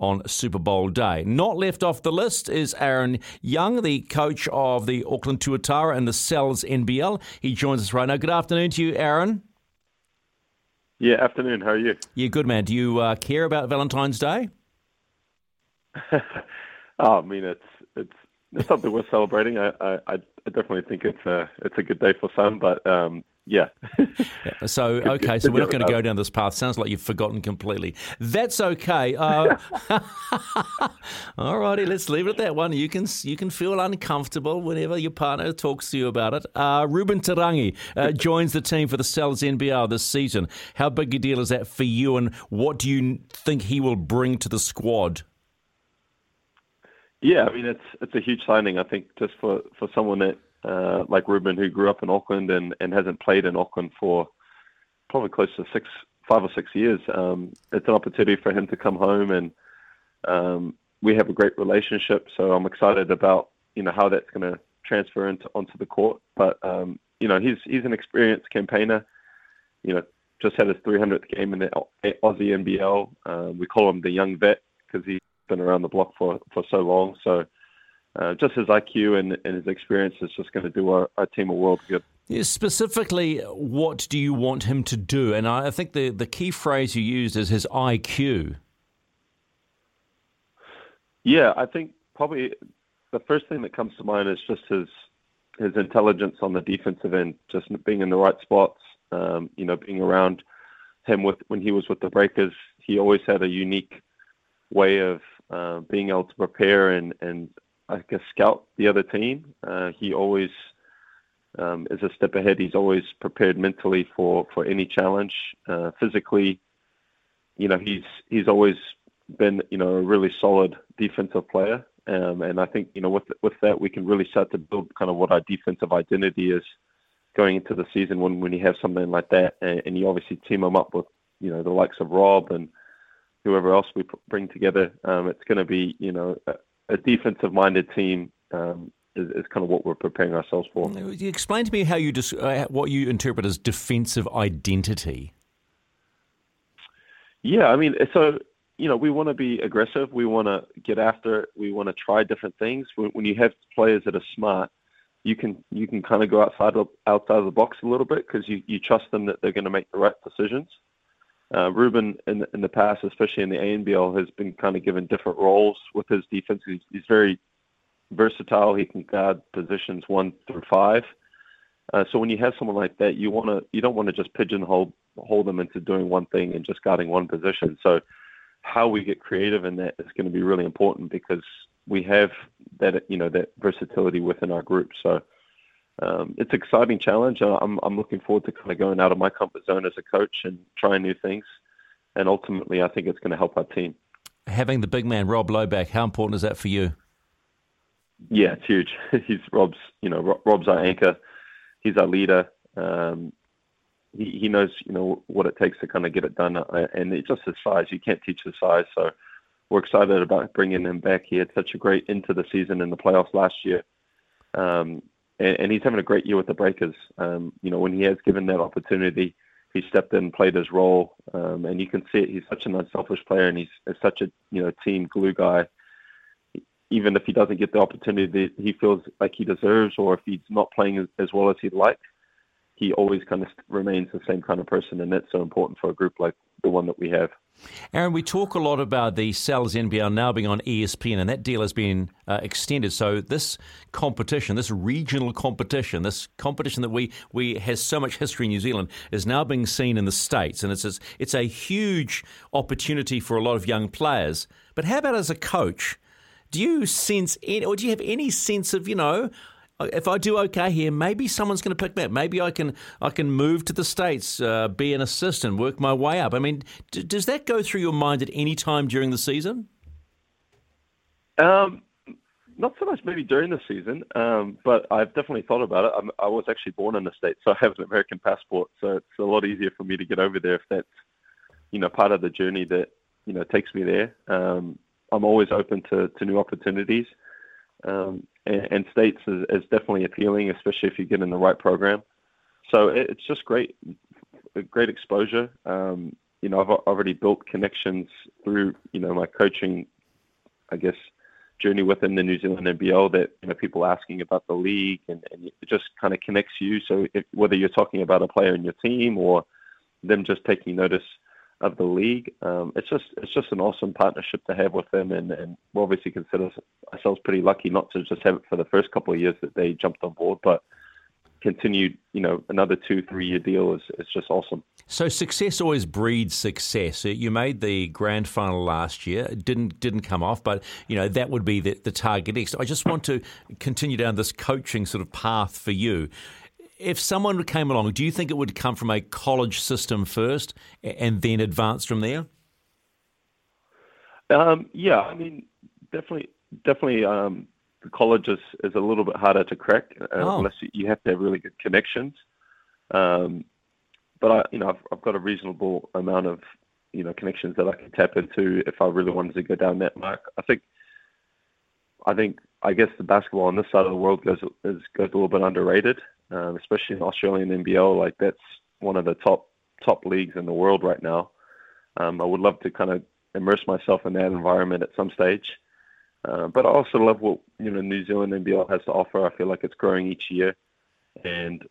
on Super Bowl day. Not left off the list is Aaron Young, the coach of the Auckland Tuatara and the Sal's NBL. He joins us right now. Good afternoon to you, Aaron. Yeah, afternoon. How are you? Yeah, good man. Do you uh, care about Valentine's Day? oh, I mean, it's it's it's something worth celebrating. I, I I definitely think it's a it's a good day for some, but um, yeah. yeah. So okay, so we're not going to go down this path. Sounds like you've forgotten completely. That's okay. Uh, all righty, let's leave it at that one. You can you can feel uncomfortable whenever your partner talks to you about it. Uh, Reuben Te Rangi uh, joins the team for the Sal's NBL this season. How big a deal is that for you, and what do you think he will bring to the squad? Yeah, I mean it's it's a huge signing. I think just for for someone that uh, like Reuben, who grew up in Auckland and, and hasn't played in Auckland for probably close to six, five or six years. Um, it's an opportunity for him to come home, and um, we have a great relationship. So I'm excited about you know how that's going to transfer into onto the court. But um, you know he's he's an experienced campaigner. You know, just had his 300th game in the Aussie NBL. Um, we call him the young vet because he's been around the block for for so long. So uh, just his IQ and, and, his experience is just going to do our, our team a world good. Yeah, specifically, what do you want him to do? And I think the, the key phrase you used is his IQ. Yeah, I think probably the first thing that comes to mind is just his his intelligence on the defensive end, just being in the right spots. Um, you know, being around him with when he was with the Breakers, he always had a unique way of uh, being able to prepare and and I guess scout the other team. Uh, he always um, is a step ahead. He's always prepared mentally for for any challenge. Uh, physically, you know, he's he's always been you know a really solid defensive player. Um, and I think you know with with that we can really start to build kind of what our defensive identity is going into the season when when you have something like that, and, and you obviously team them up with you know the likes of Rob and whoever else we bring together. Um, it's going to be you know a defensive minded team um, is, is, kind of what we're preparing ourselves for. You explain to me how you dis- uh, what you interpret as defensive identity. Yeah, I mean, so you know, we want to be aggressive. We want to get after it. We want to try different things. When, when you have players that are smart, you can you can kind of go outside of, outside of the box a little bit because you, you trust them that they're going to make the right decisions. Uh, Reuben, in, in the past, especially in the ANBL, has been kind of given different roles with his defense. He's, very versatile. He can guard positions one through five. Uh, so when you have someone like that, you want to you don't want to just pigeonhole hold them into doing one thing and just guarding one position. So how we get creative in that is going to be really important because we have that you know that versatility within our group. So um, it's an exciting challenge. I'm, I'm looking forward to kind of going out of my comfort zone as a coach and trying new things. And ultimately, I think it's going to help our team. Having the big man Rob Loe back, how important is that for you? Yeah, it's huge. He's Rob's, you know, Rob's our anchor. He's our leader. Um, he, he knows, you know, what it takes to kind of get it done. Uh, and it's just his size. You can't teach the size. So we're excited about bringing him back. He had such a great into the season in the playoffs last year. Um, and, and he's having a great year with the Breakers. Um, you know, when he has given that opportunity, he stepped in, played his role, um, and you can see it. He's such an unselfish player, and he's, he's such a you know team glue guy. Even if he doesn't get the opportunity that he feels like he deserves, or if he's not playing as, as well as he'd like, he always kind of remains the same kind of person, and that's so important for a group like the one that we have. Aaron, we talk a lot about the Sal's NBL now being on ESPN, and that deal has been uh, extended. So this competition, this regional competition, this competition that we, we has so much history in New Zealand, is now being seen in the states, and it's it's a huge opportunity for a lot of young players. But how about as a coach? Do you sense, any, or do you have any sense of, you know, if I do okay here, maybe someone's going to pick me up. Maybe I can I can move to the states, uh, be an assistant, work my way up. I mean, d- does that go through your mind at any time during the season? Um, not so much maybe during the season, um, but I've definitely thought about it. I'm, I was actually born in the States, so I have an American passport, so it's a lot easier for me to get over there if that's, you know, part of the journey that, you know, takes me there. Um, I'm always open to, to new opportunities. Um, and, and States is, is definitely appealing, especially if you get in the right program. So it, it's just great, great exposure. Um, you know, I've already built connections through, you know, my coaching, I guess, journey within the New Zealand NBL that you know people asking about the league and, and it just kind of connects you. So if, whether you're talking about a player in your team or them just taking notice of the league, um, it's just it's just an awesome partnership to have with them, and, and we obviously consider ourselves pretty lucky not to just have it for the first couple of years that they jumped on board, but continued, you know, another two, three year deal is, is just awesome. So success always breeds success. You made the grand final last year. It didn't didn't come off, but you know that would be the, the target next. I just want to continue down this coaching sort of path for you. If someone came along, do you think it would come from a college system first and then advance from there? Um, yeah, I mean, definitely, definitely. Um, the college is, is a little bit harder to crack uh, oh. unless you have to have really good connections. Um, but I, you know, I've, I've got a reasonable amount of, you know, connections that I can tap into if I really wanted to go down that mark. I think, I think, I guess the basketball on this side of the world goes is, goes a little bit underrated, um, especially in Australian NBL. Like that's one of the top top leagues in the world right now. Um, I would love to kind of immerse myself in that environment at some stage. Uh, but I also love what you know New Zealand NBL has to offer. I feel like it's growing each year, and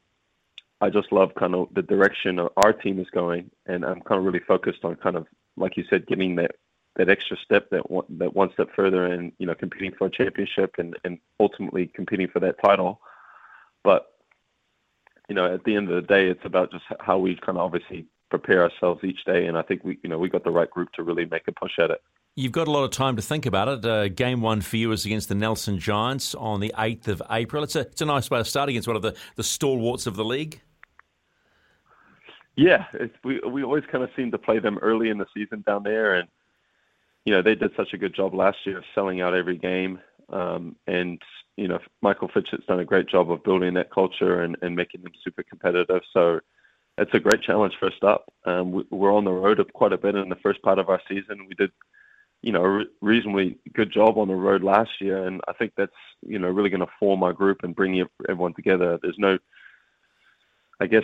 I just love kind of the direction our team is going, and I'm kind of really focused on kind of like you said, getting that that extra step, that one, that one step further, and you know competing for a championship and and ultimately competing for that title. But you know, at the end of the day, it's about just how we kind of obviously prepare ourselves each day, and I think we you know we got the right group to really make a push at it. You've got a lot of time to think about it. Uh, game one for you is against the Nelson Giants on the 8th of April. It's a, it's a nice way to start against one of the, the stalwarts of the league. Yeah, we we always kind of seem to play them early in the season down there, and you know they did such a good job last year of selling out every game. Um, and you know Michael Fitchett's done a great job of building that culture and, making them super competitive. So it's a great challenge first up. Um, we, we're on the road quite a bit in the first part of our season. We did you know, a reasonably good job on the road last year, and I think that's you know really going to form our group and bring everyone together. There's no, I guess,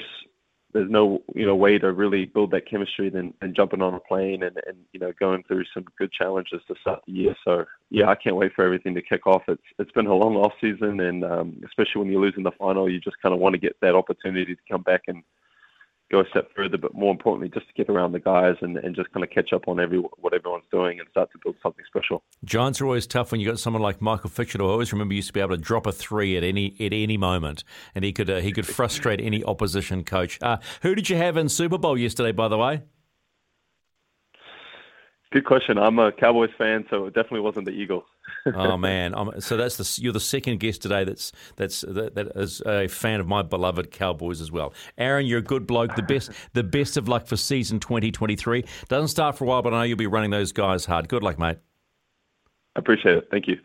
there's no you know way to really build that chemistry than, than jumping on a plane and, and you know going through some good challenges to start the year. So yeah, I can't wait for everything to kick off. It's it's been a long off season, and um, especially when you lose in the final, you just kind of want to get that opportunity to come back and go a step further, but more importantly, just to get around the guys and, and just kind of catch up on every what everyone's doing and start to build something special. Giants are always tough when you got someone like Michael Fitchett. I always remember used to be able to drop a three at any at any moment, and he could uh, he could frustrate any opposition coach. Uh, who did you have in Super Bowl yesterday, by the way? Good question. I'm a Cowboys fan, so it definitely wasn't the Eagles. oh man! I'm, so that's the you're the second guest today that's that's that, that is a fan of my beloved Cowboys as well. Aaron, you're a good bloke. The best the best of luck for season 2023. Doesn't start for a while, but I know you'll be running those guys hard. Good luck, mate. I appreciate it. Thank you.